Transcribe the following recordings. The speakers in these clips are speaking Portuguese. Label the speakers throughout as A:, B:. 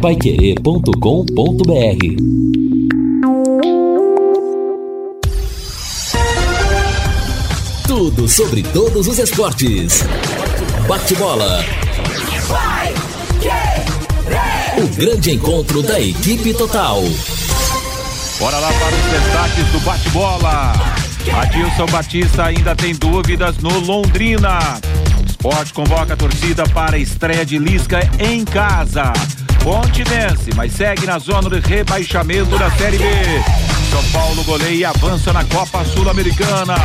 A: paiquerê.com.br Tudo sobre todos os esportes. Bate-bola. O grande encontro da equipe total.
B: Bora lá para os destaques do bate-bola. Adilson Batista ainda tem dúvidas no Londrina. Esporte convoca a torcida para a estreia de Lisca em casa. Ponte vence, mas segue na zona de rebaixamento da Série B. São Paulo goleia e avança na Copa Sul-Americana.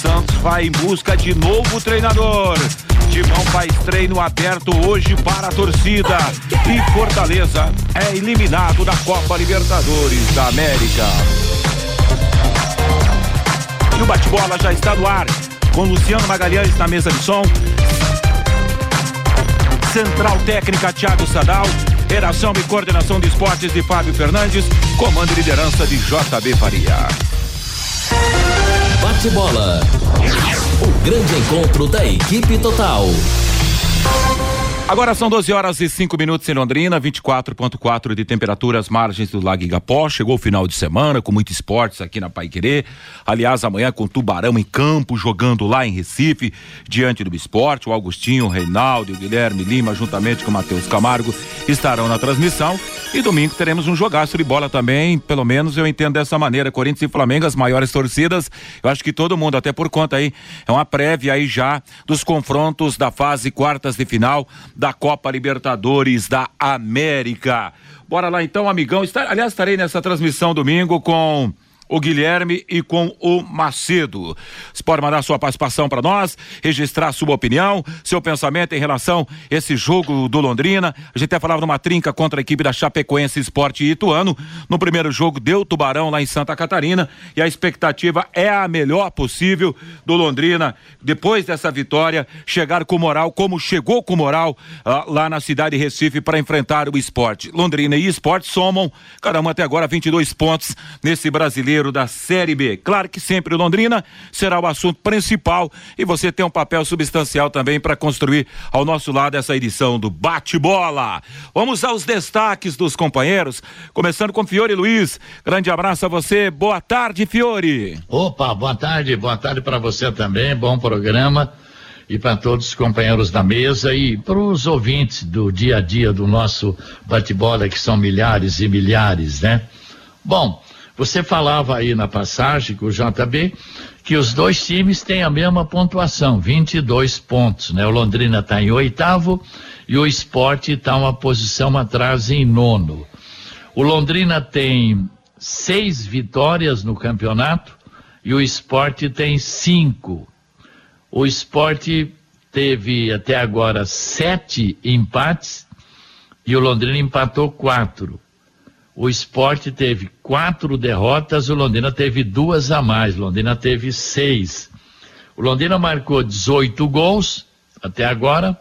B: Santos vai em busca de novo treinador. Timão faz treino aberto hoje para a torcida. E Fortaleza é eliminado da Copa Libertadores da América. E o bate-bola já está no ar. Com Luciano Magalhães na mesa de som. Central Técnica Thiago Sadal. Redação e coordenação de esportes de Fábio Fernandes. Comando e liderança de JB Faria.
A: Bate-bola. O grande encontro da equipe total.
B: Agora são 12 horas e 5 minutos em Londrina, 24,4 de temperatura às margens do Lago Igapó. Chegou o final de semana com muitos esportes aqui na Paiquerê. Aliás, amanhã com Tubarão em campo, jogando lá em Recife, diante do esporte. O Augustinho, o Reinaldo e o Guilherme Lima, juntamente com o Matheus Camargo, estarão na transmissão. E domingo teremos um jogaço de bola também, pelo menos eu entendo dessa maneira. Corinthians e Flamengo, as maiores torcidas. Eu acho que todo mundo, até por conta aí, é uma prévia aí já dos confrontos da fase quartas de final da Copa Libertadores da América. Bora lá então, amigão. Estar, aliás, estarei nessa transmissão domingo com o Guilherme e com o Macedo. Você pode mandar sua participação para nós, registrar sua opinião, seu pensamento em relação a esse jogo do Londrina. A gente até falava numa trinca contra a equipe da Chapecoense Esporte Ituano. No primeiro jogo deu Tubarão lá em Santa Catarina e a expectativa é a melhor possível do Londrina depois dessa vitória chegar com moral como chegou com moral uh, lá na cidade de Recife para enfrentar o esporte. Londrina e esporte somam, caramba, até agora 22 pontos nesse brasileiro brasileiro da Série B. Claro que sempre Londrina será o assunto principal e você tem um papel substancial também para construir ao nosso lado essa edição do Bate-Bola. Vamos aos destaques dos companheiros, começando com Fiore Luiz. Grande abraço a você. Boa tarde, Fiore.
C: Opa, boa tarde, boa tarde para você também. Bom programa e para todos os companheiros da mesa e para os ouvintes do dia a dia do nosso bate-bola, que são milhares e milhares, né? Bom, você falava aí na passagem com o JB que os dois times têm a mesma pontuação, 22 pontos, né? O Londrina está em oitavo e o Esporte está uma posição atrás em nono. O Londrina tem seis vitórias no campeonato e o Esporte tem cinco. O Esporte teve até agora sete empates e o Londrina empatou quatro. O esporte teve quatro derrotas, o Londrina teve duas a mais. O Londrina teve seis. O Londrina marcou 18 gols até agora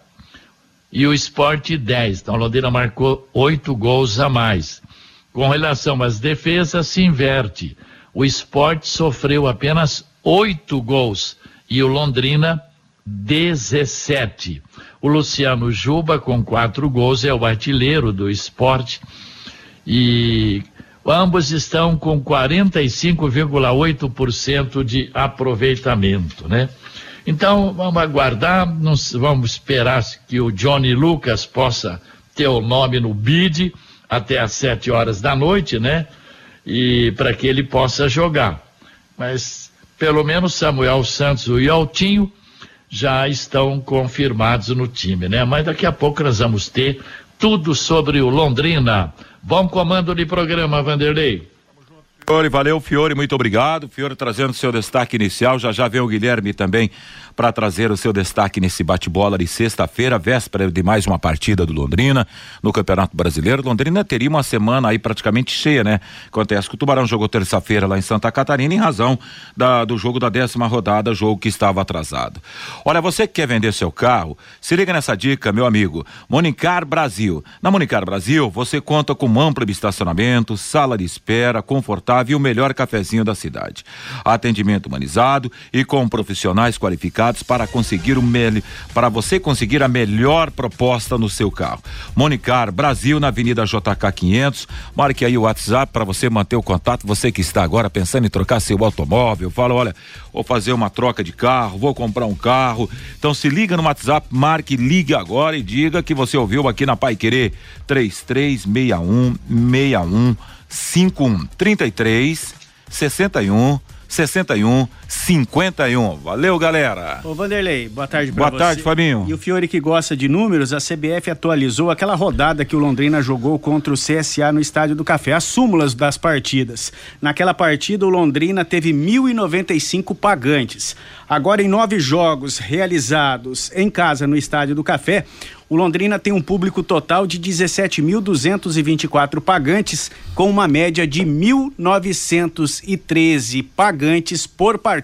C: e o esporte 10. Então o Londrina marcou oito gols a mais. Com relação às defesas, se inverte. O esporte sofreu apenas oito gols e o Londrina 17. O Luciano Juba, com quatro gols, é o artilheiro do esporte e ambos estão com 45,8% de aproveitamento, né? Então, vamos aguardar, vamos esperar que o Johnny Lucas possa ter o nome no bid até às sete horas da noite, né? E para que ele possa jogar. Mas pelo menos Samuel Santos e Altinho já estão confirmados no time, né? Mas daqui a pouco nós vamos ter tudo sobre o Londrina. Bom comando de programa, Vanderlei.
B: Fiore, valeu, Fiore, muito obrigado. Fiore trazendo seu destaque inicial. Já já vem o Guilherme também para trazer o seu destaque nesse bate-bola de sexta-feira, véspera de mais uma partida do Londrina no Campeonato Brasileiro. Londrina teria uma semana aí praticamente cheia, né? Acontece que o Tubarão jogou terça-feira lá em Santa Catarina em razão da, do jogo da décima rodada, jogo que estava atrasado. Olha, você que quer vender seu carro, se liga nessa dica, meu amigo. Monicar Brasil. Na Monicar Brasil, você conta com um amplo estacionamento, sala de espera, confortável Chave, o melhor cafezinho da cidade. Atendimento humanizado e com profissionais qualificados para conseguir o para você conseguir a melhor proposta no seu carro. Monicar Brasil na Avenida JK 500. Marque aí o WhatsApp para você manter o contato. Você que está agora pensando em trocar seu automóvel, fala, olha, vou fazer uma troca de carro, vou comprar um carro. Então se liga no WhatsApp, marque, ligue agora e diga que você ouviu aqui na Pai Querer 3361 61 51 33 61 61 51. Valeu, galera.
D: Ô, Vanderlei, boa tarde pra
B: Boa
D: você.
B: tarde, Fabinho.
D: E o Fiore que gosta de números, a CBF atualizou aquela rodada que o Londrina jogou contra o CSA no Estádio do Café, as súmulas das partidas. Naquela partida, o Londrina teve 1.095 pagantes. Agora, em nove jogos realizados em casa no Estádio do Café, o Londrina tem um público total de 17.224 pagantes, com uma média de 1.913 pagantes por partida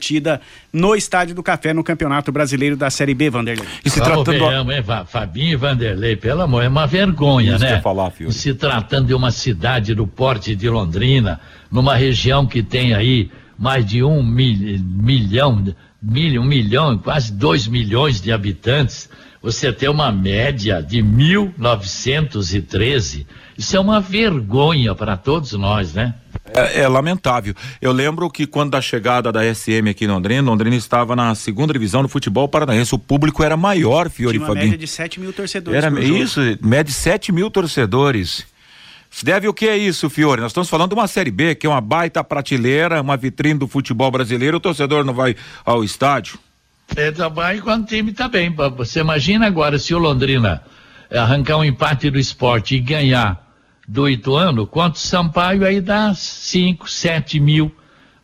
D: no Estádio do Café no Campeonato Brasileiro da Série B, Vanderlei.
B: E se
C: Vamos
B: tratando.
C: ver, hein, Fa- Fabinho e Vanderlei, pelo amor, é uma vergonha,
B: Isso
C: né?
B: falar.
C: E se tratando de uma cidade do porte de Londrina, numa região que tem aí mais de um mil- milhão, mil, um milhão, quase dois milhões de habitantes, você tem uma média de 1913. Isso é uma vergonha para todos nós, né?
B: É, é lamentável. Eu lembro que quando da chegada da SM aqui em Londrina, Londrina estava na segunda divisão do futebol paranaense. O público era maior, Fiori
D: Tinha uma
B: Fabinho.
D: média de 7 mil torcedores.
B: Era isso, média de 7 mil torcedores. Se deve o que é isso, Fiore? Nós estamos falando de uma Série B, que é uma baita prateleira, uma vitrine do futebol brasileiro. O torcedor não vai ao estádio.
C: É, bem quando o time tá bem. Você imagina agora se o Londrina arrancar um empate do esporte e ganhar do Ituano, quanto Sampaio aí dá 5, 7 mil.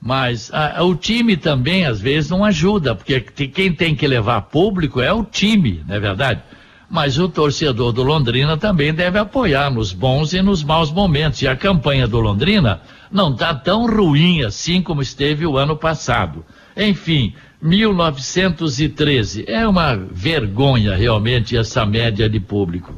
C: Mas ah, o time também, às vezes, não ajuda, porque quem tem que levar público é o time, não é verdade? Mas o torcedor do Londrina também deve apoiar nos bons e nos maus momentos. E a campanha do Londrina não está tão ruim assim como esteve o ano passado. Enfim, 1913. É uma vergonha realmente essa média de público.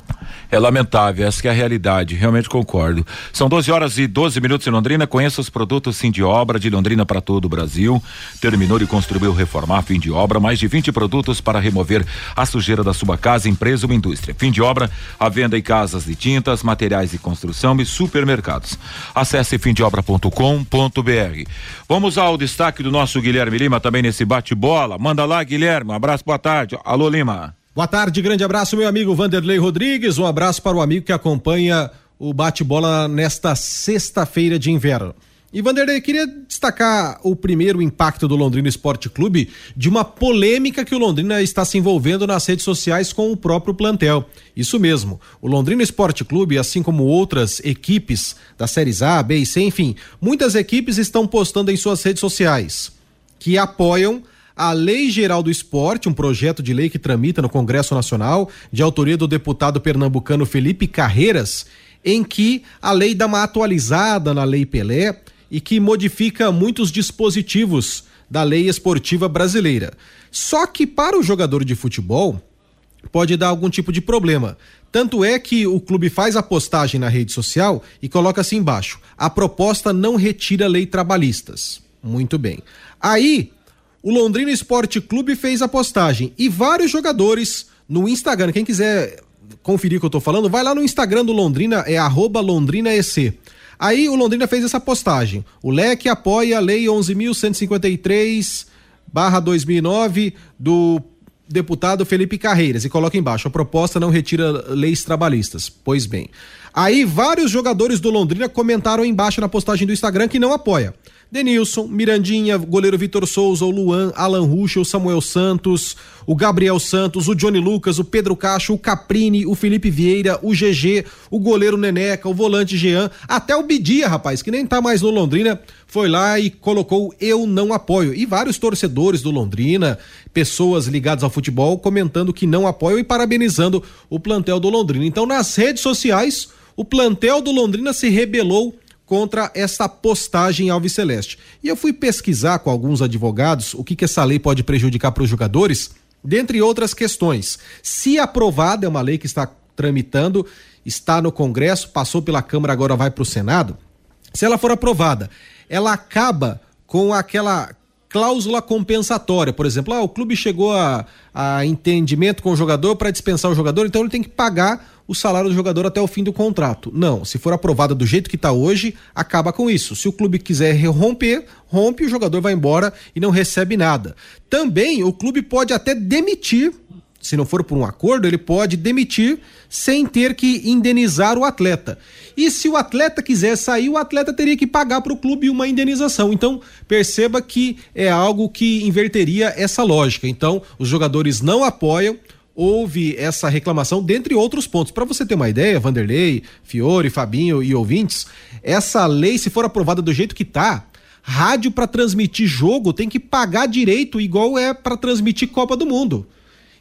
B: É lamentável, essa é a realidade, realmente concordo. São 12 horas e 12 minutos em Londrina. Conheça os produtos Fim de Obra de Londrina para todo o Brasil. Terminou e construiu reformar Fim de Obra. Mais de 20 produtos para remover a sujeira da sua casa, empresa ou indústria. Fim de Obra, a venda em casas de tintas, materiais de construção e supermercados. Acesse fimdeobra.com.br. Vamos ao destaque do nosso Guilherme Lima também nesse bate-bola. Manda lá, Guilherme. Um abraço, boa tarde. Alô, Lima.
E: Boa tarde, grande abraço, meu amigo Vanderlei Rodrigues. Um abraço para o amigo que acompanha o bate-bola nesta sexta-feira de inverno. E Vanderlei, queria destacar o primeiro impacto do Londrina Esporte Clube de uma polêmica que o Londrina está se envolvendo nas redes sociais com o próprio plantel. Isso mesmo. O Londrina Esporte Clube, assim como outras equipes das séries A, B e C, enfim, muitas equipes estão postando em suas redes sociais que apoiam a Lei Geral do Esporte, um projeto de lei que tramita no Congresso Nacional, de autoria do deputado pernambucano Felipe Carreiras, em que a lei dá uma atualizada na Lei Pelé e que modifica muitos dispositivos da lei esportiva brasileira. Só que para o jogador de futebol pode dar algum tipo de problema. Tanto é que o clube faz a postagem na rede social e coloca assim embaixo: a proposta não retira lei trabalhistas. Muito bem. Aí, o Londrina Esporte Clube fez a postagem e vários jogadores no Instagram, quem quiser conferir o que eu tô falando, vai lá no Instagram do Londrina, é LondrinaEC. Aí o Londrina fez essa postagem. O Leque apoia a Lei 11.153 barra 2009 do deputado Felipe Carreiras e coloca embaixo, a proposta não retira leis trabalhistas. Pois bem. Aí vários jogadores do Londrina comentaram embaixo na postagem do Instagram que não apoia. Denilson, Mirandinha, goleiro Vitor Souza, o Luan, Alan Ruschel, o Samuel Santos, o Gabriel Santos, o Johnny Lucas, o Pedro Cacho, o Caprini, o Felipe Vieira, o GG, o goleiro Neneca, o volante Jean, até o Bidia, rapaz, que nem tá mais no Londrina, foi lá e colocou eu não apoio. E vários torcedores do Londrina, pessoas ligadas ao futebol, comentando que não apoiam e parabenizando o plantel do Londrina. Então, nas redes sociais, o plantel do Londrina se rebelou contra essa postagem Alves Celeste. E eu fui pesquisar com alguns advogados o que, que essa lei pode prejudicar para os jogadores, dentre outras questões. Se aprovada, é uma lei que está tramitando, está no Congresso, passou pela Câmara, agora vai para o Senado. Se ela for aprovada, ela acaba com aquela cláusula compensatória. Por exemplo, ah, o clube chegou a, a entendimento com o jogador para dispensar o jogador, então ele tem que pagar o salário do jogador até o fim do contrato. Não, se for aprovada do jeito que está hoje, acaba com isso. Se o clube quiser romper, rompe, o jogador vai embora e não recebe nada. Também o clube pode até demitir se não for por um acordo, ele pode demitir sem ter que indenizar o atleta. E se o atleta quiser sair, o atleta teria que pagar para o clube uma indenização. Então, perceba que é algo que inverteria essa lógica. Então, os jogadores não apoiam. Houve essa reclamação, dentre outros pontos. Para você ter uma ideia, Vanderlei, Fiore, Fabinho e ouvintes, essa lei, se for aprovada do jeito que está, rádio para transmitir jogo tem que pagar direito igual é para transmitir Copa do Mundo.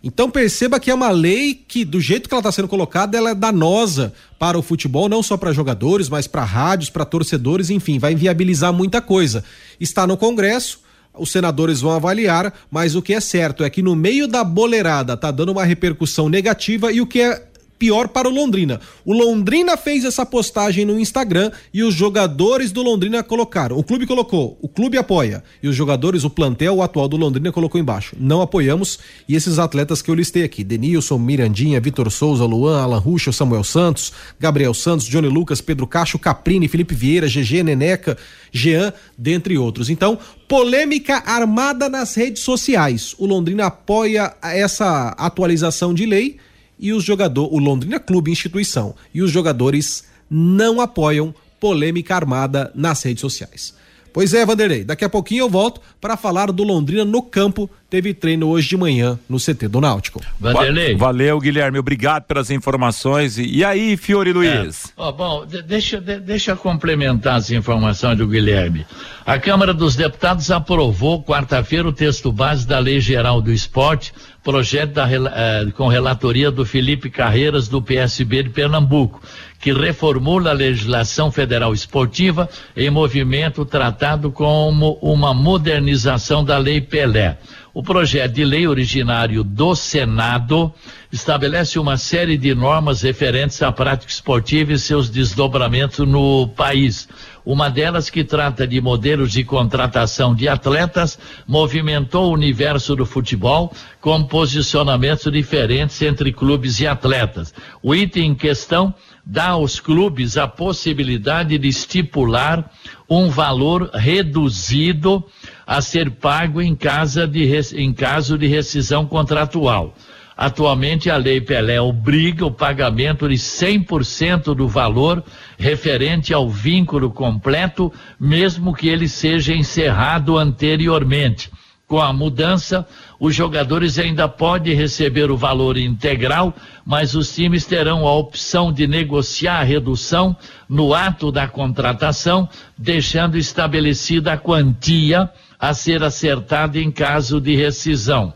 E: Então perceba que é uma lei que, do jeito que ela está sendo colocada, ela é danosa para o futebol, não só para jogadores, mas para rádios, para torcedores, enfim, vai inviabilizar muita coisa. Está no Congresso, os senadores vão avaliar, mas o que é certo é que no meio da boleirada tá dando uma repercussão negativa e o que é pior para o Londrina. O Londrina fez essa postagem no Instagram e os jogadores do Londrina colocaram. O clube colocou, o clube apoia. E os jogadores, o plantel atual do Londrina colocou embaixo. Não apoiamos. E esses atletas que eu listei aqui: Denilson, Mirandinha, Vitor Souza, Luan, Alan Ruxa, Samuel Santos, Gabriel Santos, Johnny Lucas, Pedro Cacho, Caprini, Felipe Vieira, GG, Neneca, Jean, dentre outros. Então, polêmica armada nas redes sociais. O Londrina apoia essa atualização de lei e os jogadores, o Londrina Clube instituição e os jogadores não apoiam polêmica armada nas redes sociais. Pois é, Vanderlei, daqui a pouquinho eu volto para falar do Londrina no campo. Teve treino hoje de manhã no CT do Náutico.
B: Vanderlei. Valeu, Guilherme, obrigado pelas informações. E aí, Fiore Luiz?
C: É. Oh, bom, deixa, deixa eu complementar as informações do Guilherme. A Câmara dos Deputados aprovou quarta-feira o texto base da Lei Geral do Esporte, projeto da, eh, com relatoria do Felipe Carreiras, do PSB de Pernambuco que reformula a legislação federal esportiva em movimento tratado como uma modernização da Lei Pelé. O projeto de lei originário do Senado estabelece uma série de normas referentes à prática esportiva e seus desdobramentos no país. Uma delas, que trata de modelos de contratação de atletas, movimentou o universo do futebol com posicionamentos diferentes entre clubes e atletas. O item em questão dá aos clubes a possibilidade de estipular um valor reduzido a ser pago em, casa de, em caso de rescisão contratual. Atualmente, a Lei Pelé obriga o pagamento de 100% do valor referente ao vínculo completo, mesmo que ele seja encerrado anteriormente. Com a mudança, os jogadores ainda podem receber o valor integral, mas os times terão a opção de negociar a redução no ato da contratação, deixando estabelecida a quantia a ser acertada em caso de rescisão.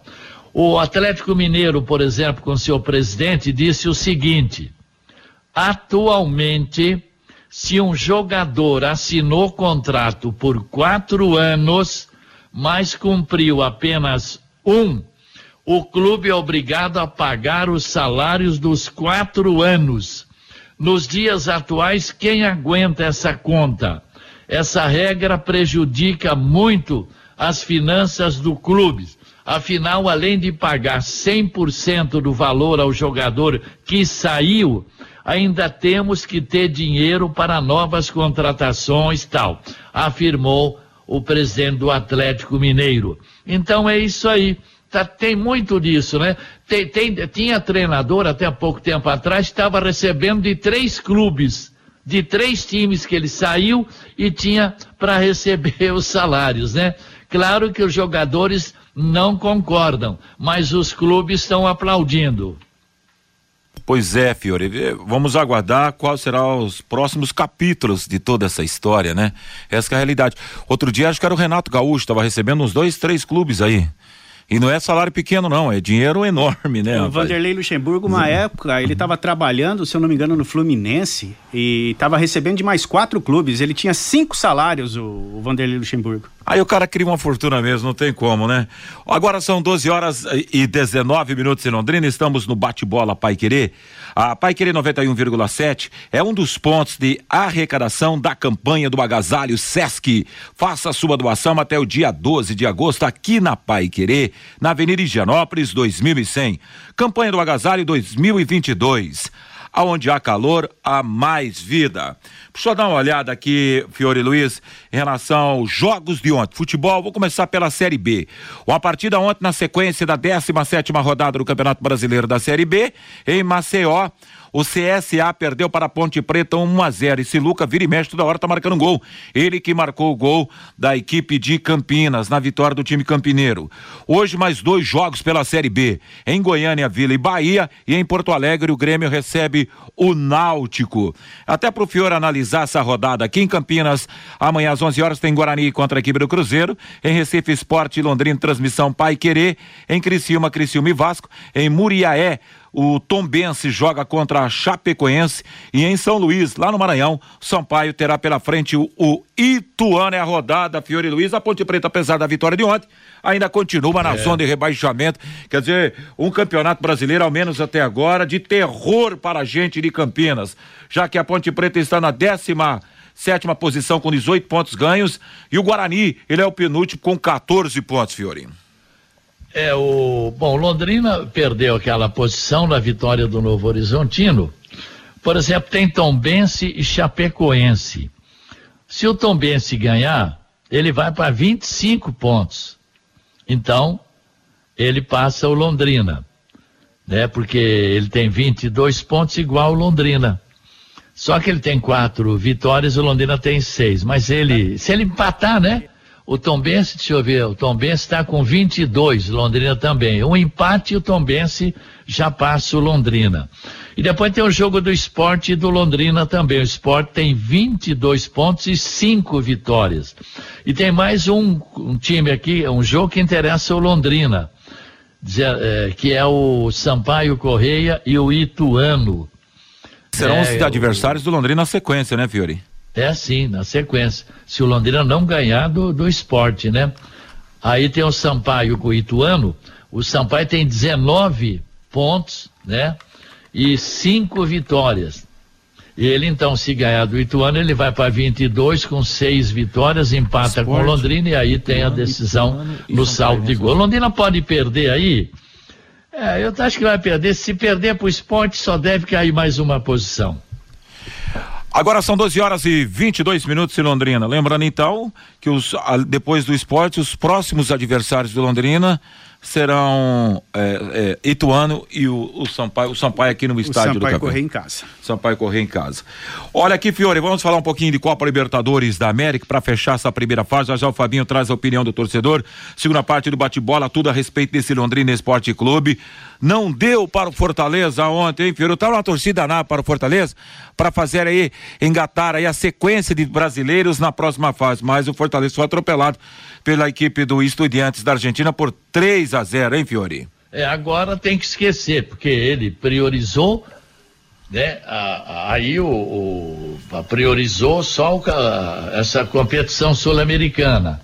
C: O Atlético Mineiro, por exemplo, com seu presidente, disse o seguinte: atualmente, se um jogador assinou contrato por quatro anos, mas cumpriu apenas um, o clube é obrigado a pagar os salários dos quatro anos. Nos dias atuais, quem aguenta essa conta? Essa regra prejudica muito as finanças do clube. Afinal, além de pagar 100% do valor ao jogador que saiu, ainda temos que ter dinheiro para novas contratações tal, afirmou o presidente do Atlético Mineiro. Então é isso aí. Tá, tem muito disso, né? Tem, tem, tinha treinador até pouco tempo atrás, estava recebendo de três clubes, de três times que ele saiu e tinha para receber os salários, né? Claro que os jogadores não concordam, mas os clubes estão aplaudindo.
B: Pois é, Fiore, vamos aguardar quais serão os próximos capítulos de toda essa história, né? Essa é a realidade. Outro dia acho que era o Renato Gaúcho, estava recebendo uns dois, três clubes aí. E não é salário pequeno, não, é dinheiro enorme, né?
D: O
B: rapaz?
D: Vanderlei Luxemburgo, uma época, ele estava trabalhando, se eu não me engano, no Fluminense e estava recebendo de mais quatro clubes. Ele tinha cinco salários, o, o Vanderlei Luxemburgo.
B: Aí o cara cria uma fortuna mesmo, não tem como, né? Agora são 12 horas e 19 minutos em Londrina, estamos no bate-bola Pai Querer. A Pai Querer 91,7 é um dos pontos de arrecadação da campanha do agasalho Sesc. Faça a sua doação até o dia 12 de agosto aqui na Pai Querer, na Avenida Higienópolis 2100. Campanha do agasalho 2022 aonde há calor, há mais vida. Eu dar uma olhada aqui, Fiore Luiz, em relação aos jogos de ontem. Futebol, vou começar pela Série B. Uma partida ontem na sequência da 17 sétima rodada do Campeonato Brasileiro da Série B, em Maceió. O CSA perdeu para a Ponte Preta 1 a 0 e Siluca vira e mexe toda hora tá marcando um gol. Ele que marcou o gol da equipe de Campinas na vitória do time campineiro. Hoje mais dois jogos pela Série B. Em Goiânia, Vila e Bahia e em Porto Alegre o Grêmio recebe o Náutico. Até pro Fior analisar essa rodada aqui em Campinas, amanhã às 11 horas tem Guarani contra a equipe do Cruzeiro. Em Recife Esporte Londrina transmissão Pai Querer. Em Criciúma, Criciúma e Vasco. Em Muriaé o Tombense joga contra a Chapecoense e em São Luís, lá no Maranhão, Sampaio terá pela frente o, o Ituano é a rodada, Fiore Luiz, a Ponte Preta, apesar da vitória de ontem, ainda continua na é. zona de rebaixamento, quer dizer, um campeonato brasileiro, ao menos até agora, de terror para a gente de Campinas, já que a Ponte Preta está na décima sétima posição com 18 pontos ganhos e o Guarani, ele é o penúltimo com 14 pontos, Fiorino.
C: É, o. Bom, Londrina perdeu aquela posição na vitória do Novo Horizontino. Por exemplo, tem Tombense e Chapecoense. Se o Tombense ganhar, ele vai para 25 pontos. Então, ele passa o Londrina, né? Porque ele tem 22 pontos igual o Londrina. Só que ele tem quatro vitórias, o Londrina tem seis. Mas ele, se ele empatar, né? O Tombense, deixa eu ver, o Tombense está com 22, Londrina também. Um empate e o Tombense já passa o Londrina. E depois tem o jogo do esporte e do Londrina também. O esporte tem 22 pontos e 5 vitórias. E tem mais um, um time aqui, um jogo que interessa o Londrina, é, que é o Sampaio Correia e o Ituano.
B: Serão é, os adversários do Londrina na sequência, né, Fiori?
C: É assim, na sequência. Se o Londrina não ganhar do, do esporte, né? Aí tem o Sampaio com o Ituano. O Sampaio tem 19 pontos, né? E cinco vitórias. Ele, então, se ganhar do Ituano, ele vai para 22 com seis vitórias, empata esporte, com o Londrina e aí tem a decisão Ituano, no salto de gol. Londrina pode perder aí? É, eu acho que vai perder. Se perder para o esporte, só deve cair mais uma posição.
B: Agora são 12 horas e 22 minutos em Londrina. Lembrando então que os, depois do esporte, os próximos adversários do Londrina serão é, é, Ituano e o, o, Sampaio, o Sampaio aqui no estádio do Sampaio
D: correr em casa.
B: Sampaio correr em casa. Olha aqui, Fiore, vamos falar um pouquinho de Copa Libertadores da América para fechar essa primeira fase. Já já o Fabinho traz a opinião do torcedor. Segunda parte do bate-bola, tudo a respeito desse Londrina Esporte Clube. Não deu para o Fortaleza ontem, hein, Fiore? Estava uma torcida nada para o Fortaleza para fazer aí, engatar aí a sequência de brasileiros na próxima fase, mas o Fortaleza foi atropelado pela equipe do Estudiantes da Argentina por 3 a 0, hein, Fiori?
C: É, agora tem que esquecer, porque ele priorizou, né? Aí o, o priorizou só o, essa competição sul-americana.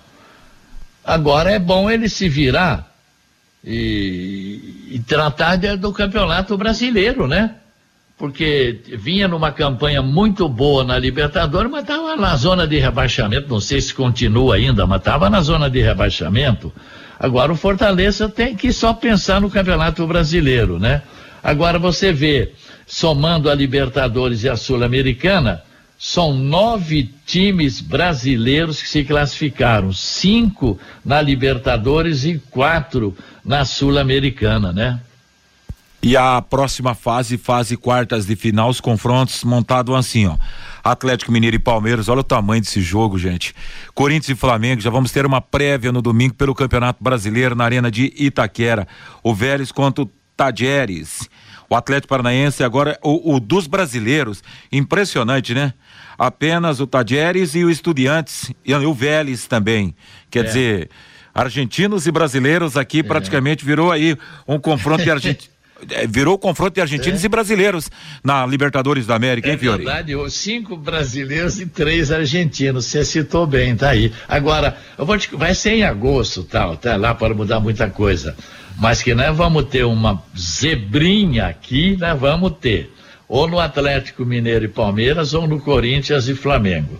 C: Agora é bom ele se virar e, e tratar de, do campeonato brasileiro, né? porque vinha numa campanha muito boa na Libertadores, mas estava na zona de rebaixamento. Não sei se continua ainda, mas estava na zona de rebaixamento. Agora o Fortaleza tem que só pensar no Campeonato Brasileiro, né? Agora você vê, somando a Libertadores e a Sul-Americana, são nove times brasileiros que se classificaram, cinco na Libertadores e quatro na Sul-Americana, né?
B: E a próxima fase, fase quartas de final, os confrontos montados assim, ó. Atlético Mineiro e Palmeiras, olha o tamanho desse jogo, gente. Corinthians e Flamengo, já vamos ter uma prévia no domingo pelo Campeonato Brasileiro na Arena de Itaquera. O Vélez contra o Tadieres. O Atlético Paranaense agora, o, o dos brasileiros, impressionante, né? Apenas o Tadieres e o Estudiantes, e o Vélez também. Quer é. dizer, Argentinos e brasileiros aqui é. praticamente virou aí um confronto de argentinos. É, virou confronto de argentinos é. e brasileiros na Libertadores da América, hein, Fiori?
C: É verdade, cinco brasileiros e três argentinos, você citou bem, tá aí. Agora, eu vou te, vai ser em agosto, tal, tá lá para mudar muita coisa, mas que nós vamos ter uma zebrinha aqui, nós vamos ter, ou no Atlético Mineiro e Palmeiras, ou no Corinthians e Flamengo.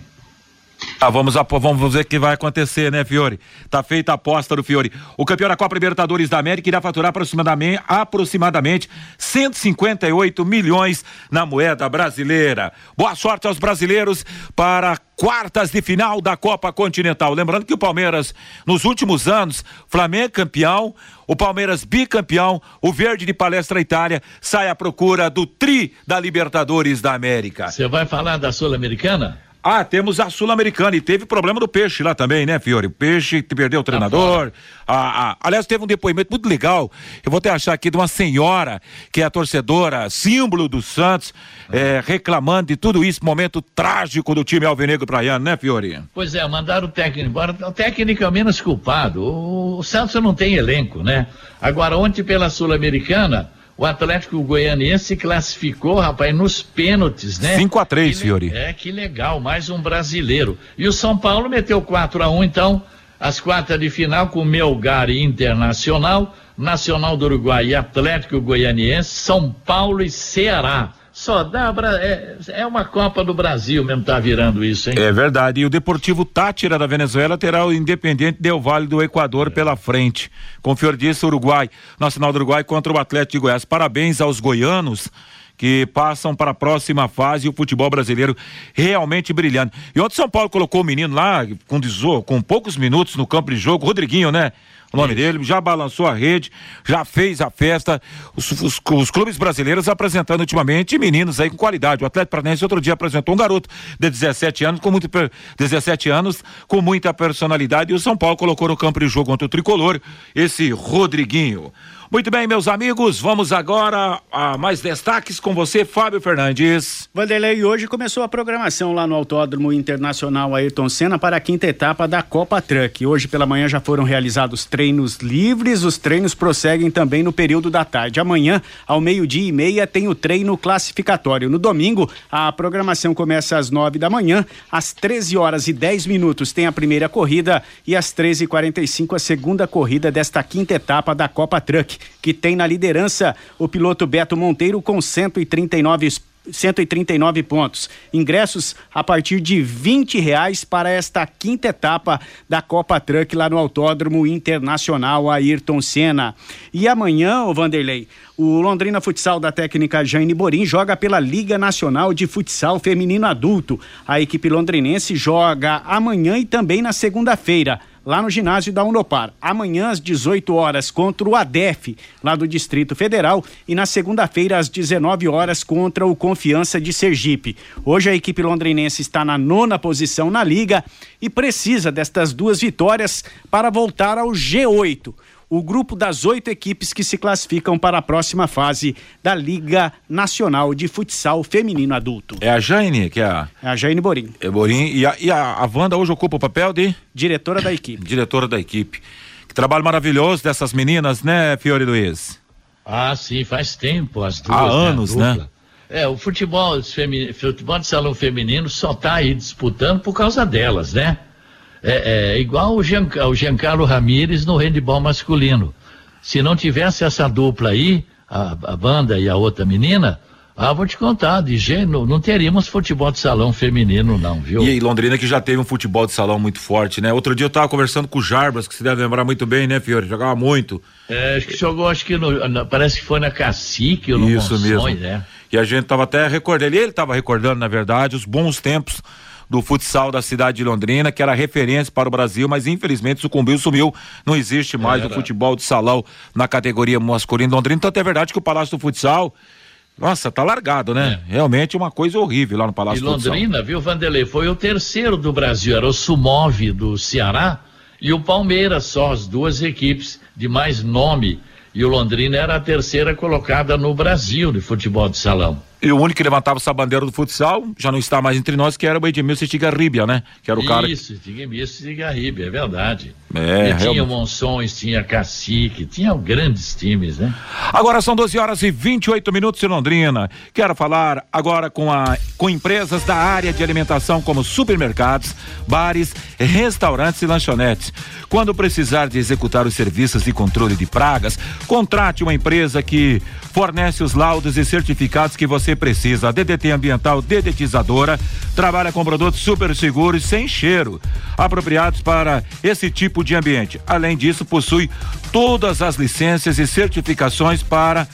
B: Ah, vamos, vamos ver o que vai acontecer, né, Fiore? Tá feita a aposta do Fiore. O campeão da Copa Libertadores da América irá faturar aproximadamente, aproximadamente 158 milhões na moeda brasileira. Boa sorte aos brasileiros para quartas de final da Copa Continental. Lembrando que o Palmeiras, nos últimos anos, Flamengo campeão, o Palmeiras bicampeão, o Verde de Palestra Itália sai à procura do tri da Libertadores da América.
C: Você vai falar da Sul-Americana?
B: Ah, temos a Sul-Americana e teve problema do peixe lá também, né, Fiore? O peixe perdeu o treinador. Ah, ah, aliás, teve um depoimento muito legal. Eu vou até achar aqui de uma senhora que é a torcedora, símbolo do Santos, é, reclamando de tudo isso, momento trágico do time Alvinegro Praiano, né, Fiore?
C: Pois é, mandaram o técnico embora. O técnico é o menos culpado. O, o Santos não tem elenco, né? Agora, ontem pela Sul-Americana. O Atlético Goianiense se classificou, rapaz, nos pênaltis, né?
B: 5 a 3 Fiori.
C: É, que legal, mais um brasileiro. E o São Paulo meteu 4 a 1 então, as quartas de final com Melgar e Internacional, Nacional do Uruguai e Atlético Goianiense, São Paulo e Ceará. Só dá. É, é uma Copa do Brasil mesmo, tá virando isso, hein?
B: É verdade. E o Deportivo Tátira da Venezuela terá o Independente Del Vale do Equador é. pela frente. Confior disso, Uruguai, Nacional do Uruguai contra o Atlético de Goiás. Parabéns aos goianos que passam para a próxima fase e o futebol brasileiro realmente brilhando. E ontem São Paulo colocou o menino lá com, com poucos minutos no campo de jogo, Rodriguinho, né? O nome dele, já balançou a rede, já fez a festa. Os, os, os, clubes brasileiros apresentando ultimamente meninos aí com qualidade. O Atlético Paranaense outro dia apresentou um garoto de 17 anos com muito 17 anos com muita personalidade e o São Paulo colocou no campo de jogo contra o tricolor esse Rodriguinho. Muito bem, meus amigos, vamos agora a mais destaques com você, Fábio Fernandes.
D: Vanderlei, hoje começou a programação lá no Autódromo Internacional Ayrton Senna para a quinta etapa da Copa Truck. Hoje pela manhã já foram realizados treinos livres, os treinos prosseguem também no período da tarde. Amanhã, ao meio-dia e meia, tem o treino classificatório. No domingo, a programação começa às nove da manhã, às 13 horas e 10 minutos tem a primeira corrida e às 13h45 a segunda corrida desta quinta etapa da Copa Truck que tem na liderança o piloto Beto Monteiro com 139 139 pontos. Ingressos a partir de 20 reais para esta quinta etapa da Copa Truck lá no Autódromo Internacional Ayrton Senna. E amanhã, o Vanderlei, o Londrina Futsal da técnica Jane Borim joga pela Liga Nacional de Futsal Feminino Adulto. A equipe londrinense joga amanhã e também na segunda-feira lá no ginásio da Unopar. Amanhã às 18 horas contra o ADEF, lá do Distrito Federal, e na segunda-feira às 19 horas contra o Confiança de Sergipe. Hoje a equipe londrinense está na nona posição na liga e precisa destas duas vitórias para voltar ao G8 o grupo das oito equipes que se classificam para a próxima fase da Liga Nacional de Futsal Feminino Adulto.
B: É a Jane, que é a.
D: É a Jane Borim.
B: É Borim. E a, e a, a Wanda hoje ocupa o papel de?
D: Diretora da equipe.
B: Diretora da equipe. Que trabalho maravilhoso dessas meninas, né, Fiore Luiz?
C: Ah, sim, faz tempo as duas.
B: Há né, anos, né?
C: É, o futebol, futebol de salão feminino só está aí disputando por causa delas, né? É, é igual o, Jean, o Giancarlo Ramírez no handebol masculino. Se não tivesse essa dupla aí, a, a banda e a outra menina, ah, vou te contar, de gênero, não teríamos futebol de salão feminino, não, viu?
B: E aí, Londrina que já teve um futebol de salão muito forte, né? Outro dia eu tava conversando com o Jarbas, que você deve lembrar muito bem, né, Fiore? Jogava muito.
C: É, acho que jogou, acho que no, na, parece que foi na Cacique ou no
B: Isso Monções, mesmo. né? E a gente tava até recordando, ele tava recordando, na verdade, os bons tempos do futsal da cidade de Londrina, que era referência para o Brasil, mas infelizmente sucumbiu, sumiu. Não existe mais o futebol de salão na categoria masculina Londrina. Tanto é verdade que o Palácio do Futsal. Nossa, tá largado, né? É. Realmente uma coisa horrível lá no Palácio
C: do Futsal. E Londrina, viu, Vanderlei? Foi o terceiro do Brasil. Era o Sumove do Ceará e o Palmeiras, só as duas equipes de mais nome. E o Londrina era a terceira colocada no Brasil de futebol de salão.
B: E o único que levantava essa bandeira do futsal já não está mais entre nós, que era o Edmilson Estigarribia, né? Que era o
C: Isso,
B: cara.
C: Isso, Edmilson Estigarribia, é verdade.
B: É,
C: e tinha. Monções, tinha Cacique, tinha grandes times, né?
B: Agora são 12 horas e 28 minutos em Londrina. Quero falar agora com, a, com empresas da área de alimentação como supermercados, bares, restaurantes e lanchonetes. Quando precisar de executar os serviços de controle de pragas, contrate uma empresa que fornece os laudos e certificados que você precisa. A DDT Ambiental Dedetizadora trabalha com produtos super seguros sem cheiro, apropriados para esse tipo de ambiente. Além disso, possui todas as licenças e certificações para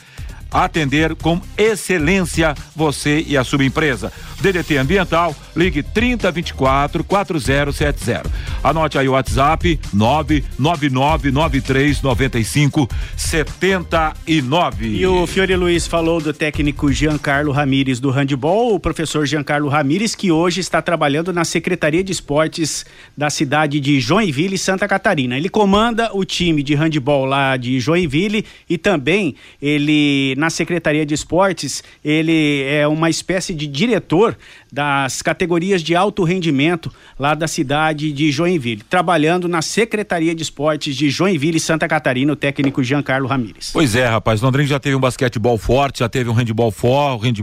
B: atender com excelência você e a sua empresa. DDT Ambiental, ligue 3024 4070. Anote aí o WhatsApp 9999395 79.
D: E o Fiore Luiz falou do técnico Giancarlo Ramires do handball, o professor Giancarlo Ramires, que hoje está trabalhando na Secretaria de Esportes da cidade de Joinville, Santa Catarina. Ele comanda o time de handball lá de Joinville e também ele na Secretaria de Esportes, ele é uma espécie de diretor das categorias de alto rendimento lá da cidade de Joinville, trabalhando na Secretaria de Esportes de Joinville, Santa Catarina, o técnico Giancarlo Ramires.
B: Pois é, rapaz, Londrina já teve um basquetebol forte, já teve um handball forte,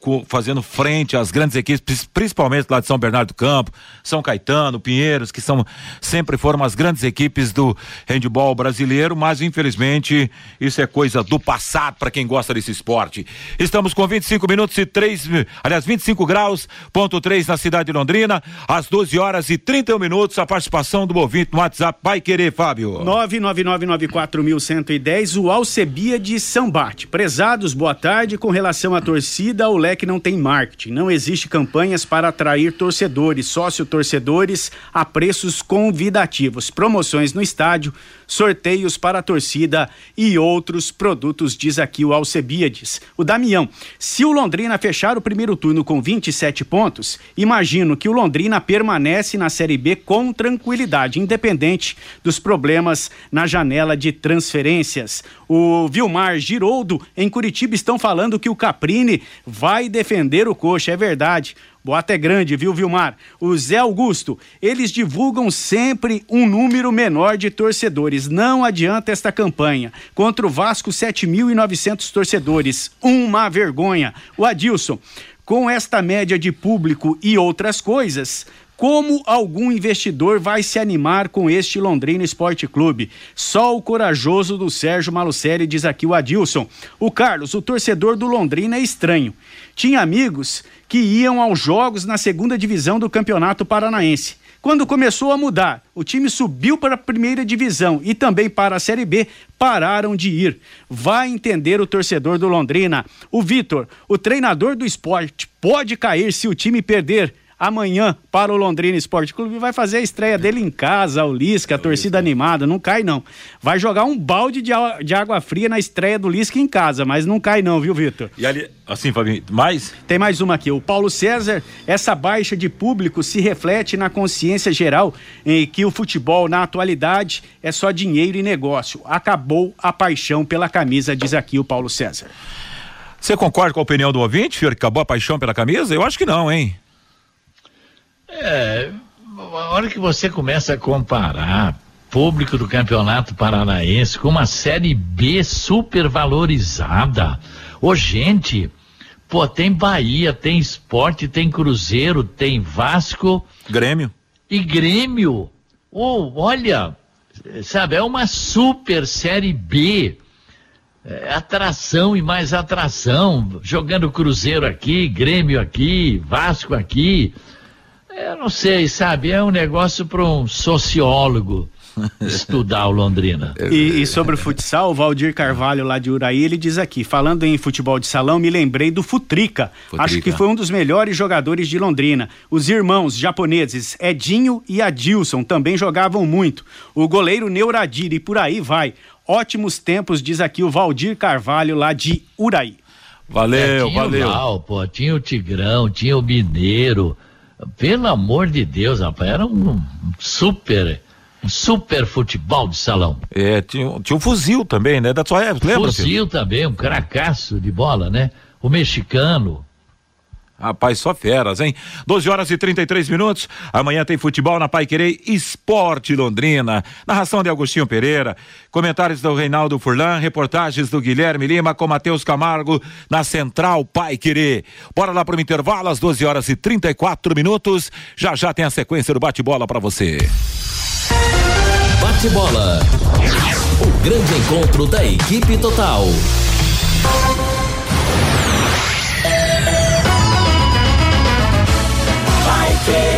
B: co- fazendo frente às grandes equipes, principalmente lá de São Bernardo do Campo, São Caetano, Pinheiros, que são sempre foram as grandes equipes do handball brasileiro, mas infelizmente isso é coisa do passado para quem gosta desse esporte. Estamos com 25 minutos e 3, aliás, 25 graus, ponto 3 na cidade de Londrina, às 12 horas e 31 minutos, a participação do ouvinte no WhatsApp vai querer, Fábio.
D: 999941110, o Alcebia de Sambate. Prezados, boa tarde. Com relação à torcida, o leque não tem marketing. Não existe campanhas para atrair torcedores, sócio-torcedores a preços convidativos, promoções no estádio, sorteios para a torcida e outros produtos, diz aqui o Alcebiades. O Damião, se o Londrina fechar o primeiro turno com 27 pontos, imagino que o Londrina permanece na Série B com tranquilidade, independente dos problemas na janela de transferências. O Vilmar Giroldo, em Curitiba, estão falando que o Caprini vai defender o coxa, é verdade. Boato é grande, viu, Vilmar? O Zé Augusto, eles divulgam sempre um número menor de torcedores. Não adianta esta campanha. Contra o Vasco, 7.900 torcedores. Uma vergonha. O Adilson, com esta média de público e outras coisas, como algum investidor vai se animar com este Londrina Esporte Clube? Só o corajoso do Sérgio Malucelli, diz aqui o Adilson. O Carlos, o torcedor do Londrina é estranho. Tinha amigos que iam aos jogos na segunda divisão do Campeonato Paranaense. Quando começou a mudar, o time subiu para a primeira divisão e também para a Série B, pararam de ir. Vai entender o torcedor do Londrina. O Vitor, o treinador do esporte, pode cair se o time perder amanhã para o Londrina Esporte Clube vai fazer a estreia dele em casa, o Lisca, a torcida animada, não cai não. Vai jogar um balde de, de água fria na estreia do Lisca em casa, mas não cai não, viu, Vitor?
B: E ali, assim, Fabinho, mais?
D: Tem mais uma aqui. O Paulo César, essa baixa de público se reflete na consciência geral em que o futebol, na atualidade, é só dinheiro e negócio. Acabou a paixão pela camisa, diz aqui o Paulo César.
B: Você concorda com a opinião do ouvinte, Fiore, que acabou a paixão pela camisa? Eu acho que não, hein?
C: É, a hora que você começa a comparar público do Campeonato Paranaense com uma Série B super valorizada. Ô, gente, pô, tem Bahia, tem Esporte, tem Cruzeiro, tem Vasco
B: Grêmio.
C: e Grêmio. Ô, olha, sabe, é uma super Série B. É, atração e mais atração, jogando Cruzeiro aqui, Grêmio aqui, Vasco aqui. Eu não sei, sabe? É um negócio para um sociólogo estudar o Londrina.
D: E, e sobre o futsal, o Valdir Carvalho, lá de Uraí, ele diz aqui: falando em futebol de salão, me lembrei do Futrica.
B: Futrica.
D: Acho que foi um dos melhores jogadores de Londrina. Os irmãos japoneses Edinho e Adilson também jogavam muito. O goleiro Neuradir e por aí vai. Ótimos tempos, diz aqui o Valdir Carvalho, lá de Uraí.
B: Valeu,
C: É, tinha
B: valeu.
C: O Lau, pô, tinha o Tigrão, tinha o Mineiro. Pelo amor de Deus, rapaz, era um super, um super futebol de salão.
B: É, tinha, tinha um fuzil também, né? Da sua época, lembra?
C: Fuzil também, um cracaço de bola, né? o mexicano.
B: Rapaz, só feras, hein? 12 horas e 33 minutos. Amanhã tem futebol na Pai Querer Esporte Londrina. Narração de Agostinho Pereira. Comentários do Reinaldo Furlan. Reportagens do Guilherme Lima com Matheus Camargo na Central Pai Querer. Bora lá para o intervalo às 12 horas e 34 minutos. Já já tem a sequência do bate-bola para você.
A: Bate-bola. O grande encontro da equipe total.
F: say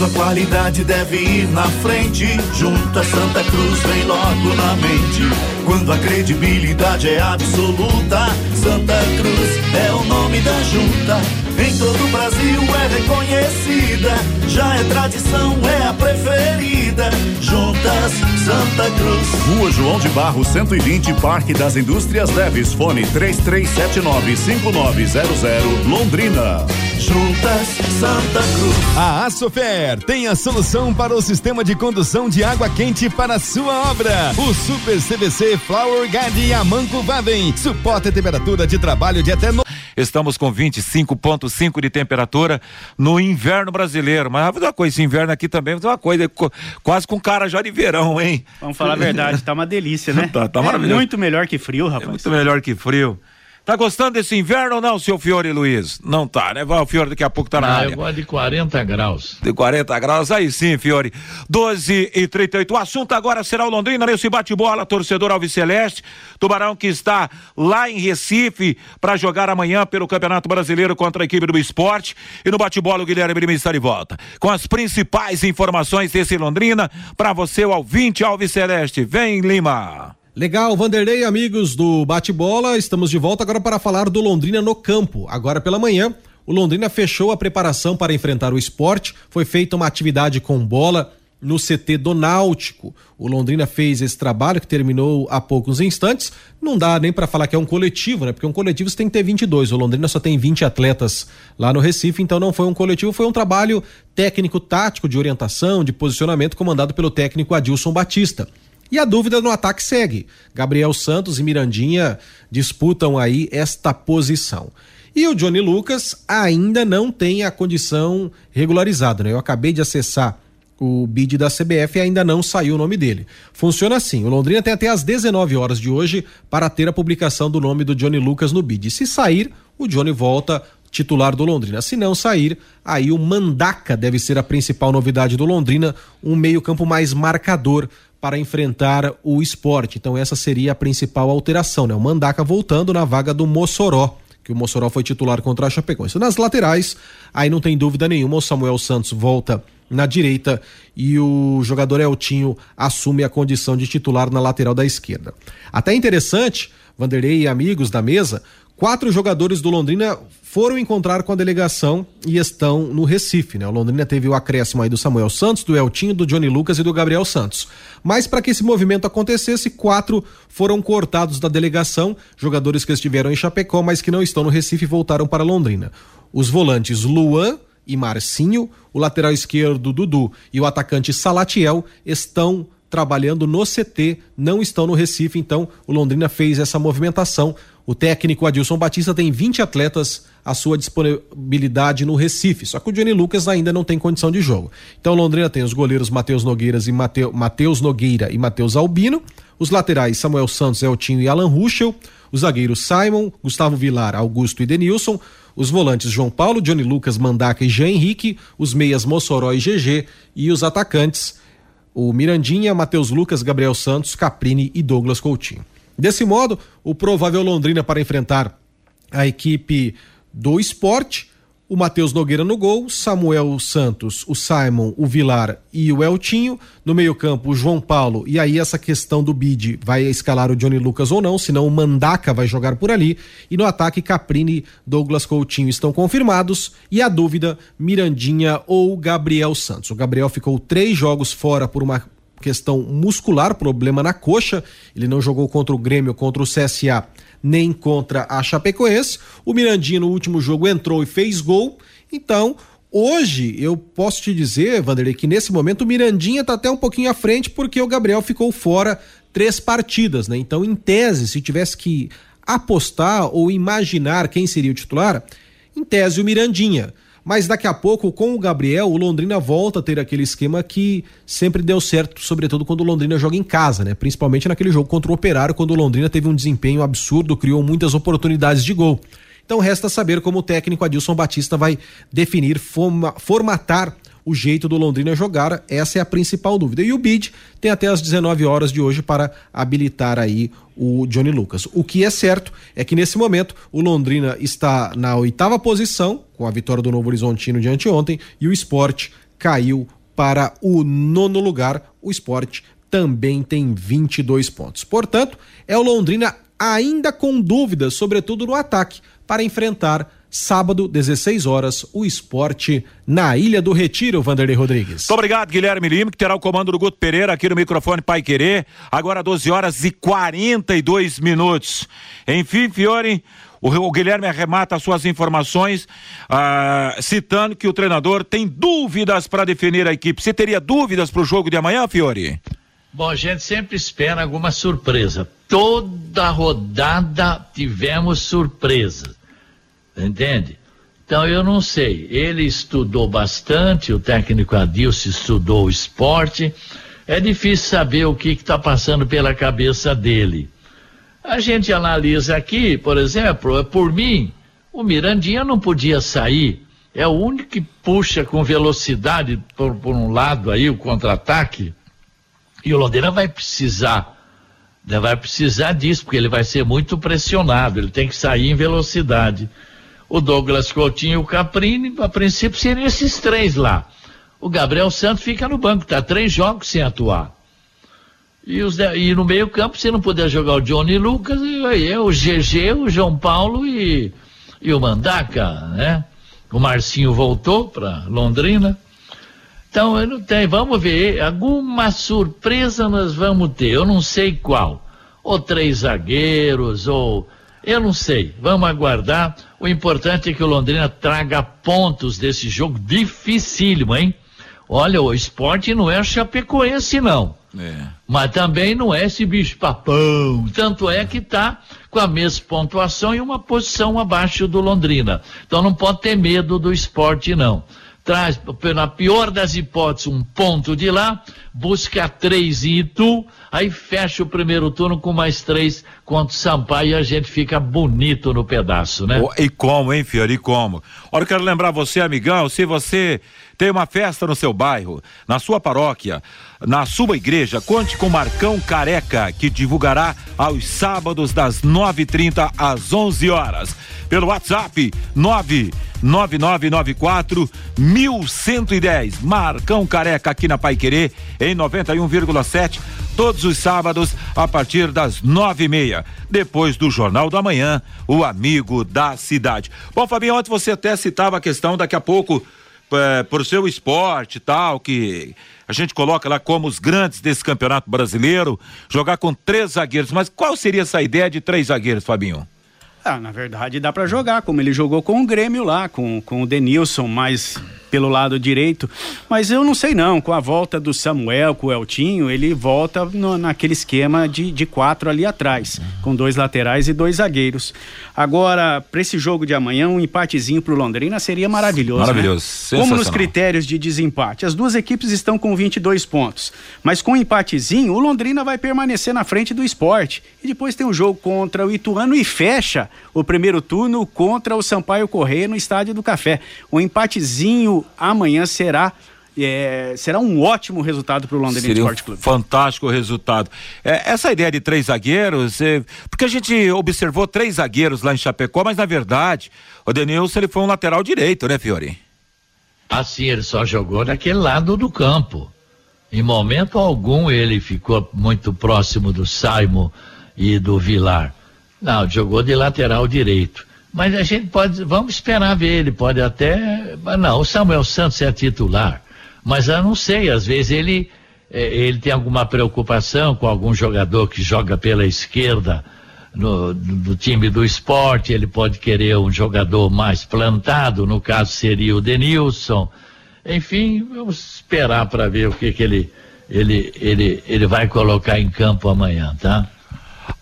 F: Quando a qualidade deve ir na frente, junta Santa Cruz vem logo na mente. Quando a credibilidade é absoluta, Santa Cruz é o nome da junta. Em todo o Brasil é reconhecida, já é tradição, é a preferida. Juntas Santa Cruz.
G: Rua João de Barro 120, Parque das Indústrias Leves, fone 33795900, Londrina.
F: Juntas Santa Cruz.
H: A Tem a solução para o sistema de condução de água quente para sua obra. O Super CVC Flower Guide Amanco Vaden suporta a temperatura de trabalho de até no...
B: Estamos com 25,5 de temperatura no inverno brasileiro. Mas uma coisa, esse inverno aqui também é uma coisa, quase com cara já de verão, hein?
D: Vamos falar a verdade, tá uma delícia, né?
B: tá, tá
D: é
B: maravilhoso.
D: muito melhor que frio, rapaz.
B: É muito melhor que frio. Tá gostando desse inverno ou não, seu Fiore Luiz? Não tá, né? Vai, o Fiore daqui a pouco tá na
C: Ah,
B: área.
C: eu gosto de 40 graus.
B: De 40 graus, aí sim, Fiore. 12 e 38. O assunto agora será o Londrina nesse bate-bola, torcedor Alves Celeste. Tubarão que está lá em Recife para jogar amanhã pelo Campeonato Brasileiro contra a equipe do esporte. E no bate-bola, o Guilherme Lima está de volta. Com as principais informações desse Londrina, para você, o Alvinte Alves Celeste. Vem, Lima.
E: Legal, Vanderlei, amigos do Bate-Bola, estamos de volta agora para falar do Londrina no campo. Agora pela manhã, o Londrina fechou a preparação para enfrentar o esporte, foi feita uma atividade com bola no CT do Náutico. O Londrina fez esse trabalho que terminou há poucos instantes. Não dá nem para falar que é um coletivo, né? Porque um coletivo você tem que ter 22. O Londrina só tem 20 atletas lá no Recife, então não foi um coletivo, foi um trabalho técnico, tático, de orientação, de posicionamento comandado pelo técnico Adilson Batista. E a dúvida no ataque segue. Gabriel Santos e Mirandinha disputam aí esta posição. E o Johnny Lucas ainda não tem a condição regularizada, né? Eu acabei de acessar o bid da CBF e ainda não saiu o nome dele. Funciona assim: o Londrina tem até às 19 horas de hoje para ter a publicação do nome do Johnny Lucas no bid. Se sair, o Johnny volta titular do Londrina. Se não sair, aí o Mandaca deve ser a principal novidade do Londrina, um meio-campo mais marcador para enfrentar o esporte. Então essa seria a principal alteração, né? O Mandaca voltando na vaga do Mossoró, que o Mossoró foi titular contra a Chapecoense. Nas laterais, aí não tem dúvida nenhuma, o Samuel Santos volta na direita e o jogador Eltinho assume a condição de titular na lateral da esquerda. Até interessante, Vanderlei e amigos da mesa, quatro jogadores do Londrina foram encontrar com a delegação e estão no Recife, né? O Londrina teve o acréscimo aí do Samuel Santos, do Eltinho, do Johnny Lucas e do Gabriel Santos. Mas para que esse movimento acontecesse, quatro foram cortados da delegação, jogadores que estiveram em Chapecó, mas que não estão no Recife e voltaram para Londrina. Os volantes Luan e Marcinho, o lateral esquerdo Dudu e o atacante Salatiel estão trabalhando no CT, não estão no Recife, então o Londrina fez essa movimentação. O técnico Adilson Batista tem 20 atletas à sua disponibilidade no Recife, só que o Johnny Lucas ainda não tem condição de jogo. Então Londrina tem os goleiros Matheus Nogueiras e Mateu, Matheus Nogueira e Matheus Albino, os laterais Samuel Santos, Eltinho e Alan Ruschel, os zagueiros Simon, Gustavo Vilar, Augusto e Denilson, os volantes João Paulo, Johnny Lucas, Mandaca e Jean Henrique, os meias Mossoró e GG e os atacantes o Mirandinha, Matheus Lucas, Gabriel Santos, Caprini e Douglas Coutinho. Desse modo, o provável Londrina para enfrentar a equipe do esporte, o Matheus Nogueira no gol, Samuel Santos, o Simon, o Vilar e o Eltinho. No meio-campo, o João Paulo. E aí, essa questão do bid vai escalar o Johnny Lucas ou não, senão o Mandaca vai jogar por ali. E no ataque, Caprini, Douglas Coutinho estão confirmados. E a dúvida, Mirandinha ou Gabriel Santos. O Gabriel ficou três jogos fora por uma questão muscular, problema na coxa. Ele não jogou contra o Grêmio, contra o CSA, nem contra a Chapecoense. O Mirandinha no último jogo entrou e fez gol. Então, hoje eu posso te dizer, Vanderlei, que nesse momento o Mirandinha está até um pouquinho à frente porque o Gabriel ficou fora três partidas, né? Então, em tese, se tivesse que apostar ou imaginar quem seria o titular, em tese o Mirandinha. Mas daqui a pouco, com o Gabriel, o Londrina volta a ter aquele esquema que sempre deu certo, sobretudo quando o Londrina joga em casa, né? Principalmente naquele jogo contra o Operário, quando o Londrina teve um desempenho absurdo, criou muitas oportunidades de gol. Então resta saber como o técnico Adilson Batista vai definir, forma, formatar o jeito do Londrina jogar, essa é a principal dúvida. E o BID tem até as 19 horas de hoje para habilitar aí o Johnny Lucas. O que é certo é que nesse momento o Londrina está na oitava posição, com a vitória do Novo Horizontino de anteontem, e o esporte caiu para o nono lugar. O esporte também tem 22 pontos. Portanto, é o Londrina ainda com dúvidas, sobretudo no ataque, para enfrentar sábado, 16 horas, o esporte na Ilha do Retiro, Vanderlei Rodrigues.
B: Muito obrigado, Guilherme Lima, que terá o comando do Guto Pereira aqui no microfone Pai Querer. Agora 12 horas e 42 minutos. Enfim, Fiore, o, Guilherme arremata suas informações, ah, citando que o treinador tem dúvidas para definir a equipe. Você teria dúvidas para o jogo de amanhã, Fiore?
C: Bom, a gente sempre espera alguma surpresa. Toda rodada tivemos surpresas entende? Então eu não sei. Ele estudou bastante, o técnico Adilson estudou o esporte. É difícil saber o que está passando pela cabeça dele. A gente analisa aqui, por exemplo, é por mim, o Mirandinha não podia sair. É o único que puxa com velocidade por, por um lado aí o contra-ataque. E o Londrina vai precisar, né, vai precisar disso, porque ele vai ser muito pressionado. Ele tem que sair em velocidade o Douglas Coutinho e o Caprini, a princípio seriam esses três lá. O Gabriel Santos fica no banco, tá três jogos sem atuar. E, os, e no meio campo, se não puder jogar o Johnny Lucas, eu, o GG, o João Paulo e, e o Mandaca, né? O Marcinho voltou para Londrina. Então, eu não tenho, vamos ver, alguma surpresa nós vamos ter, eu não sei qual. Ou três zagueiros, ou eu não sei, vamos aguardar. O importante é que o Londrina traga pontos desse jogo dificílimo, hein? Olha, o esporte não é Chapecoense, não. É. Mas também não é esse bicho papão. Tanto é que tá com a mesma pontuação e uma posição abaixo do Londrina. Então não pode ter medo do esporte, não traz, na pior das hipóteses, um ponto de lá, busca três em Itu, aí fecha o primeiro turno com mais três contra o Sampaio e a gente fica bonito no pedaço, né?
B: Oh, e como, hein, Fiori, e como? Olha, eu quero lembrar você, amigão, se você tem uma festa no seu bairro, na sua paróquia, na sua igreja, conte com Marcão Careca, que divulgará aos sábados das 9h30 às 11 horas. Pelo WhatsApp 99994 1110. Marcão Careca aqui na Pai Querer, em 91,7, todos os sábados, a partir das nove e meia. Depois do Jornal da Manhã, o amigo da cidade. Bom, Fabinho, ontem você até citava a questão, daqui a pouco é, por seu esporte e tal, que a gente coloca lá como os grandes desse campeonato brasileiro, jogar com três zagueiros. Mas qual seria essa ideia de três zagueiros, Fabinho?
D: Ah, na verdade dá para jogar, como ele jogou com o Grêmio lá, com, com o Denilson, mais pelo lado direito. Mas eu não sei não, com a volta do Samuel, com o Eltinho, ele volta no, naquele esquema de, de quatro ali atrás, com dois laterais e dois zagueiros. Agora, para esse jogo de amanhã, um empatezinho pro Londrina seria maravilhoso.
B: Né? Maravilhoso.
D: Né? Como nos critérios de desempate. As duas equipes estão com 22 pontos. Mas com um empatezinho, o Londrina vai permanecer na frente do esporte. E depois tem o um jogo contra o Ituano e fecha o primeiro turno contra o Sampaio Correia no Estádio do Café. Um empatezinho amanhã será é, será um ótimo resultado para o Londrina Seria Esporte Clube.
B: Um fantástico resultado. É, essa ideia de três zagueiros, é, porque a gente observou três zagueiros lá em Chapecó, mas na verdade o Denilson ele foi um lateral direito, né, Fiori?
C: Assim, ele só jogou naquele lado do campo. Em momento algum ele ficou muito próximo do Saimo e do Vilar. Não, jogou de lateral direito. Mas a gente pode, vamos esperar ver, ele pode até, não, o Samuel Santos é titular, mas eu não sei, às vezes ele, é, ele tem alguma preocupação com algum jogador que joga pela esquerda no, do time do esporte, ele pode querer um jogador mais plantado, no caso seria o Denilson, enfim, vamos esperar para ver o que que ele, ele, ele, ele vai colocar em campo amanhã, tá?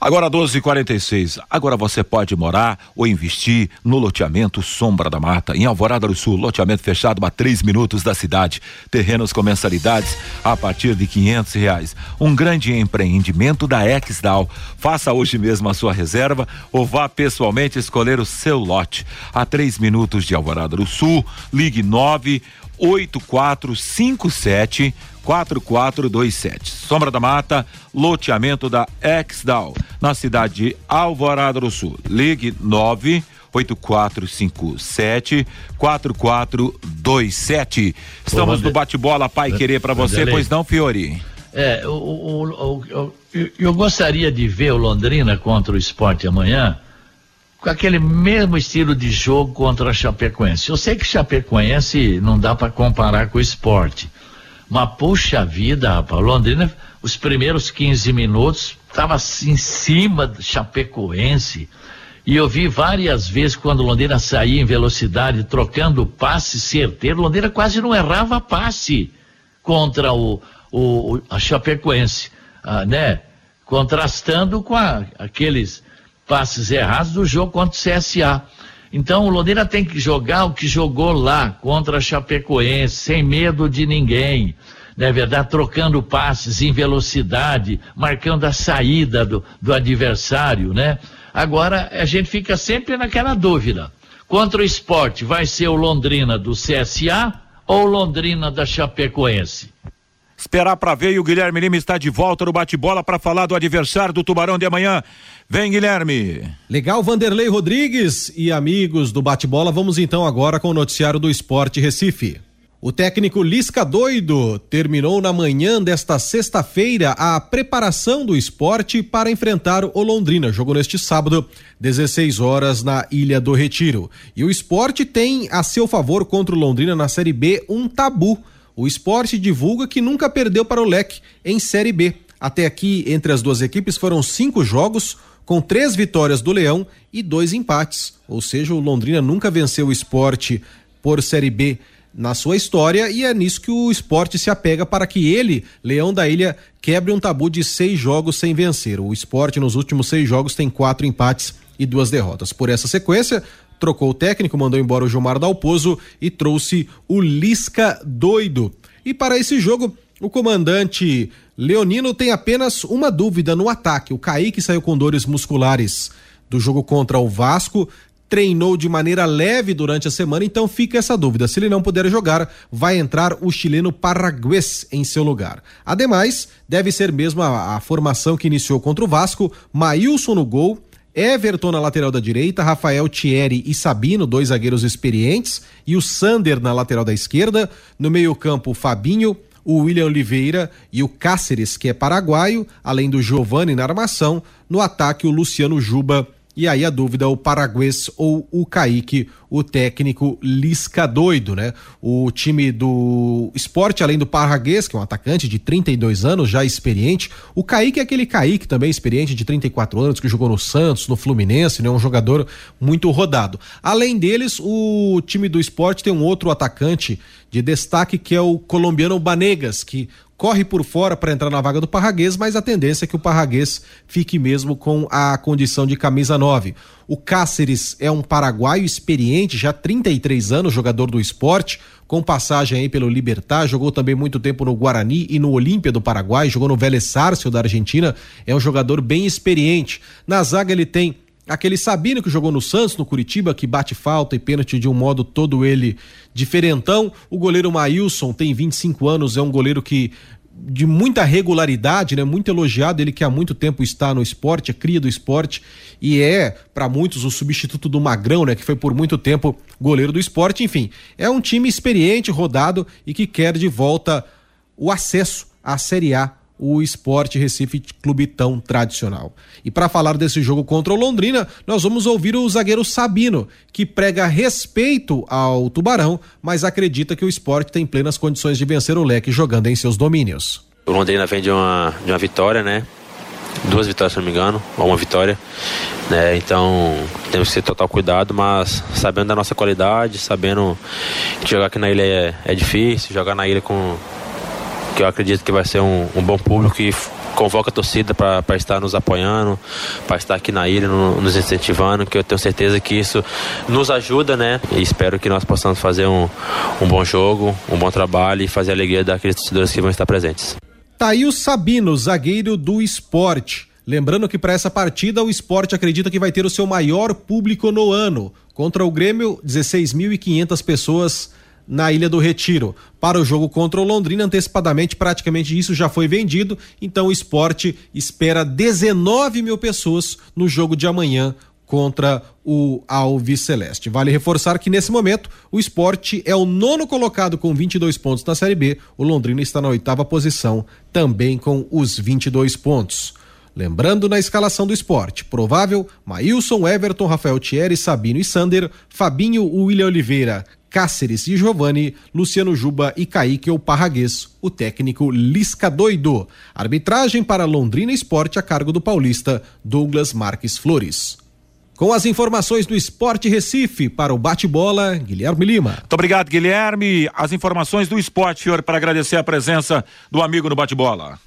B: Agora 12:46. Agora você pode morar ou investir no loteamento Sombra da Mata, em Alvorada do Sul. Loteamento fechado a 3 minutos da cidade. Terrenos com mensalidades a partir de quinhentos reais. Um grande empreendimento da Exdal. Faça hoje mesmo a sua reserva ou vá pessoalmente escolher o seu lote. A 3 minutos de Alvorada do Sul. Ligue 98457 4427. Sombra da Mata, loteamento da Exdal, na cidade de Alvorada do Sul. Ligue 9 8457 4427. Estamos no bate-bola Pai Querer para você, pois não, Fiori?
C: É, o, o, o, eu, eu gostaria de ver o Londrina contra o esporte amanhã com aquele mesmo estilo de jogo contra a Chapecoense. Eu sei que Chapecoense não dá para comparar com o esporte, mas puxa vida, rapaz, Londrina, os primeiros 15 minutos, estava em cima do Chapecoense. E eu vi várias vezes quando Londrina saía em velocidade, trocando passe certeiro, Londrina quase não errava passe contra o, o a Chapecoense, ah, né? Contrastando com a, aqueles passes errados do jogo contra o CSA. Então o Londrina tem que jogar o que jogou lá contra a Chapecoense, sem medo de ninguém. Não é verdade? Trocando passes em velocidade, marcando a saída do, do adversário, né? Agora a gente fica sempre naquela dúvida. Contra o esporte, vai ser o Londrina do CSA ou Londrina da Chapecoense?
B: Esperar para ver e o Guilherme Lima está de volta no bate-bola para falar do adversário do Tubarão de amanhã. Vem, Guilherme.
E: Legal, Vanderlei Rodrigues e amigos do bate-bola. Vamos então agora com o noticiário do Esporte Recife. O técnico Lisca Doido terminou na manhã desta sexta-feira a preparação do esporte para enfrentar o Londrina. Jogou neste sábado, 16 horas, na Ilha do Retiro. E o esporte tem a seu favor contra o Londrina na Série B um tabu o esporte divulga que nunca perdeu para o leque em Série B. Até aqui, entre as duas equipes, foram cinco jogos, com três vitórias do Leão e dois empates. Ou seja, o Londrina nunca venceu o esporte por Série B na sua história e é nisso que o esporte se apega para que ele, Leão da Ilha, quebre um tabu de seis jogos sem vencer. O esporte nos últimos seis jogos tem quatro empates e duas derrotas. Por essa sequência, trocou o técnico, mandou embora o Gilmar Dalpozo e trouxe o Lisca doido. E para esse jogo, o comandante Leonino tem apenas uma dúvida no ataque. O Kaique saiu com dores musculares do jogo contra o Vasco, treinou de maneira leve durante a semana, então fica essa dúvida. Se ele não puder jogar, vai entrar o chileno Paraguês em seu lugar. Ademais, deve ser mesmo a, a formação que iniciou contra o Vasco, Maílson no gol, Everton na lateral da direita, Rafael Thierry e Sabino, dois zagueiros experientes, e o Sander na lateral da esquerda. No meio-campo, Fabinho, o William Oliveira e o Cáceres, que é paraguaio, além do Giovani na armação. No ataque, o Luciano Juba e aí a dúvida, o Paraguês ou o Kaique, o técnico Lisca doido, né? O time do esporte, além do Paraguês, que é um atacante de 32 anos, já experiente. O Kaique é aquele Kaique também experiente, de 34 anos, que jogou no Santos, no Fluminense, né? Um jogador muito rodado. Além deles, o time do esporte tem um outro atacante de destaque que é o colombiano Banegas, que corre por fora para entrar na vaga do Parraguês, mas a tendência é que o Parraguês fique mesmo com a condição de camisa 9. O Cáceres é um paraguaio experiente, já 33 anos, jogador do esporte, com passagem aí pelo Libertar, jogou também muito tempo no Guarani e no Olímpia do Paraguai, jogou no Vélez Sárcio da Argentina, é um jogador bem experiente. Na zaga ele tem Aquele Sabino que jogou no Santos, no Curitiba, que bate falta e pênalti de um modo todo ele diferentão. O goleiro Maílson tem 25 anos, é um goleiro que de muita regularidade, né? Muito elogiado, ele que há muito tempo está no esporte, é cria do esporte e é para muitos o substituto do Magrão, né, que foi por muito tempo goleiro do esporte, enfim. É um time experiente, rodado e que quer de volta o acesso à Série A o Esporte Recife Clube tão tradicional. E para falar desse jogo contra o Londrina, nós vamos ouvir o zagueiro Sabino, que prega respeito ao Tubarão, mas acredita que o esporte tem plenas condições de vencer o leque jogando em seus domínios.
I: O Londrina vem de uma, de uma vitória, né? Duas vitórias, se não me engano, ou uma vitória. Né? Então temos que ter total cuidado, mas sabendo da nossa qualidade, sabendo que jogar aqui na ilha é, é difícil, jogar na ilha com que eu acredito que vai ser um, um bom público e convoca a torcida para estar nos apoiando, para estar aqui na ilha, no, nos incentivando, que eu tenho certeza que isso nos ajuda, né? E espero que nós possamos fazer um, um bom jogo, um bom trabalho e fazer a alegria daqueles torcedores que vão estar presentes.
E: Tá aí o Sabino, zagueiro do esporte. Lembrando que para essa partida o esporte acredita que vai ter o seu maior público no ano. Contra o Grêmio, 16.500 pessoas na Ilha do Retiro. Para o jogo contra o Londrina, antecipadamente, praticamente isso já foi vendido. Então o esporte espera 19 mil pessoas no jogo de amanhã contra o Alves Celeste. Vale reforçar que nesse momento o esporte é o nono colocado com 22 pontos na Série B. O Londrina está na oitava posição, também com os 22 pontos. Lembrando na escalação do esporte, provável Maílson, Everton, Rafael Thierry, Sabino e Sander, Fabinho, William Oliveira, Cáceres e Giovani, Luciano Juba e Kaique ou Parraguês, o técnico Lisca Doido. Arbitragem para Londrina Esporte a cargo do paulista Douglas Marques Flores. Com as informações do Esporte Recife para o bate-bola, Guilherme Lima.
B: Muito obrigado, Guilherme. As informações do esporte, senhor, para agradecer a presença do amigo no bate-bola.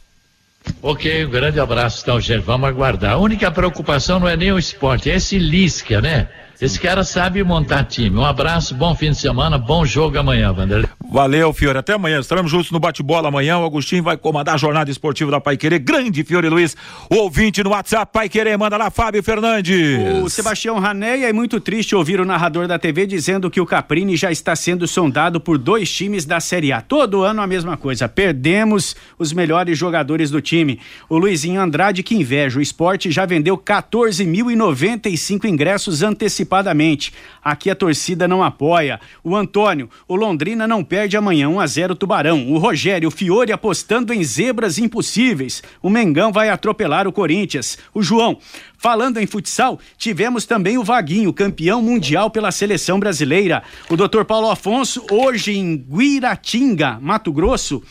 C: Ok, um grande abraço, então, gente. Vamos aguardar. A única preocupação não é nem o esporte, é esse Lisca, né? Esse cara sabe montar time. Um abraço, bom fim de semana, bom jogo amanhã, Vanderlei.
B: Valeu, Fiore. Até amanhã. Estaremos juntos no bate-bola amanhã. O Agostinho vai comandar a jornada esportiva da Pai Querer. Grande Fiore Luiz. Ouvinte no WhatsApp Pai Querer. Manda lá, Fábio Fernandes.
D: O Sebastião Raneia é muito triste ouvir o narrador da TV dizendo que o Caprini já está sendo sondado por dois times da Série A. Todo ano a mesma coisa. Perdemos os melhores jogadores do time. O Luizinho Andrade, que inveja. O esporte já vendeu 14.095 ingressos antecipados antecipadamente. Aqui a torcida não apoia. O Antônio, o Londrina não perde amanhã 1 a 0 Tubarão. O Rogério, o Fiore apostando em zebras impossíveis. O Mengão vai atropelar o Corinthians. O João, Falando em futsal, tivemos também o Vaguinho, campeão mundial pela seleção brasileira. O Dr. Paulo Afonso, hoje em Guiratinga, Mato Grosso,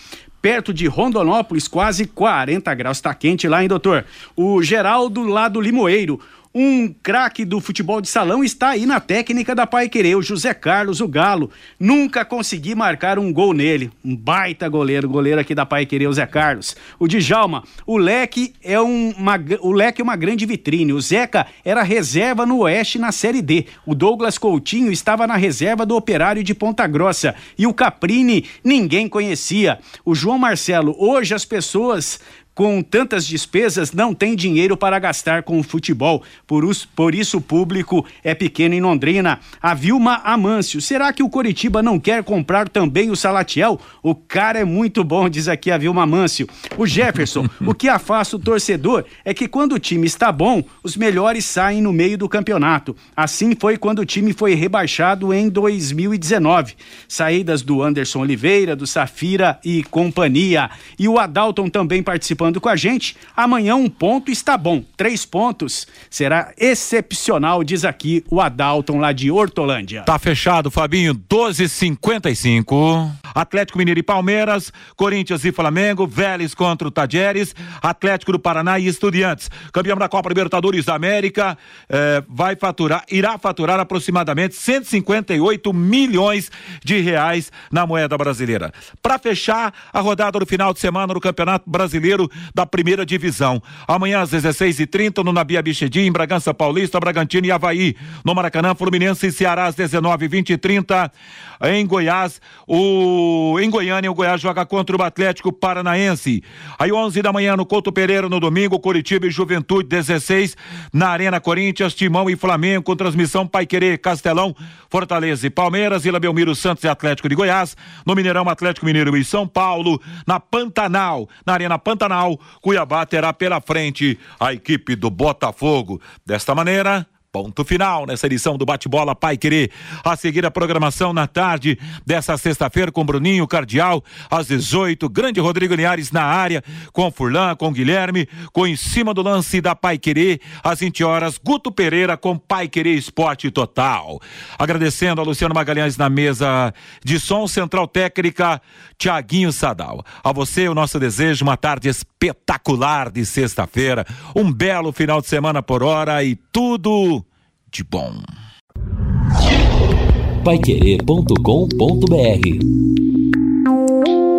D: perto de Rondonópolis, quase 40 graus. Está quente lá, hein, doutor? O Geraldo lá do Limoeiro. Um craque do futebol de salão está aí na técnica da Pai Querer, o José Carlos, o Galo. Nunca consegui marcar um gol nele. Um baita goleiro, goleiro aqui da Pai Querer, o Zé Carlos. O Djalma, o Leque é uma, o Leque é uma grande vitrine. O Zeca era reserva no Oeste na Série D. O Douglas Coutinho estava na reserva do Operário de Ponta Grossa. E o Caprini ninguém conhecia. O João Marcelo, hoje as pessoas com tantas despesas, não tem dinheiro para gastar com o futebol. Por, os, por isso o público é pequeno em Londrina. A Vilma Amâncio, será que o Coritiba não quer comprar também o Salatiel? O cara é muito bom, diz aqui a Vilma Amâncio. O Jefferson, o que afasta o torcedor é que quando o time está bom, os melhores saem no meio do campeonato. Assim foi quando o time foi rebaixado em 2019. Saídas do Anderson Oliveira, do Safira e companhia. E o Adalton também participando participando com a gente. Amanhã um ponto está bom. Três pontos será excepcional, diz aqui o Adalton lá de Hortolândia.
B: Tá fechado, Fabinho. 12:55. Atlético Mineiro e Palmeiras, Corinthians e Flamengo, Vélez contra o Tajeres, Atlético do Paraná e Estudiantes. Campeão da Copa Libertadores da América, eh, vai faturar, irá faturar aproximadamente 158 milhões de reais na moeda brasileira. Para fechar a rodada do final de semana no Campeonato Brasileiro da primeira divisão. Amanhã às 16h30 no Nabia Bichedi, em Bragança Paulista, Bragantino e Havaí. No Maracanã, Fluminense e Ceará às 19 20 e 30 Em Goiás, o em Goiânia, o Goiás joga contra o Atlético Paranaense. Aí 11 da manhã no Couto Pereira no domingo, Curitiba e Juventude 16 na Arena Corinthians, Timão e Flamengo com transmissão Pai Querer, Castelão, Fortaleza e Palmeiras, Vila Belmiro, Santos e Atlético de Goiás. No Mineirão, Atlético Mineiro e São Paulo, na Pantanal, na Arena Pantanal Cuiabá terá pela frente a equipe do Botafogo. Desta maneira, Ponto final nessa edição do Bate-Bola Pai Querer. A seguir a programação na tarde dessa sexta-feira com Bruninho Cardial, às 18. Grande Rodrigo Linhares na área, com Furlan, com Guilherme, com em cima do lance da Pai Querer, às 20 horas. Guto Pereira com Pai Querer Esporte Total. Agradecendo a Luciano Magalhães na mesa de som central técnica, Tiaguinho Sadal. A você, o nosso desejo, uma tarde espetacular de sexta-feira, um belo final de semana por hora e tudo de bom.
A: Paiquerê.com.br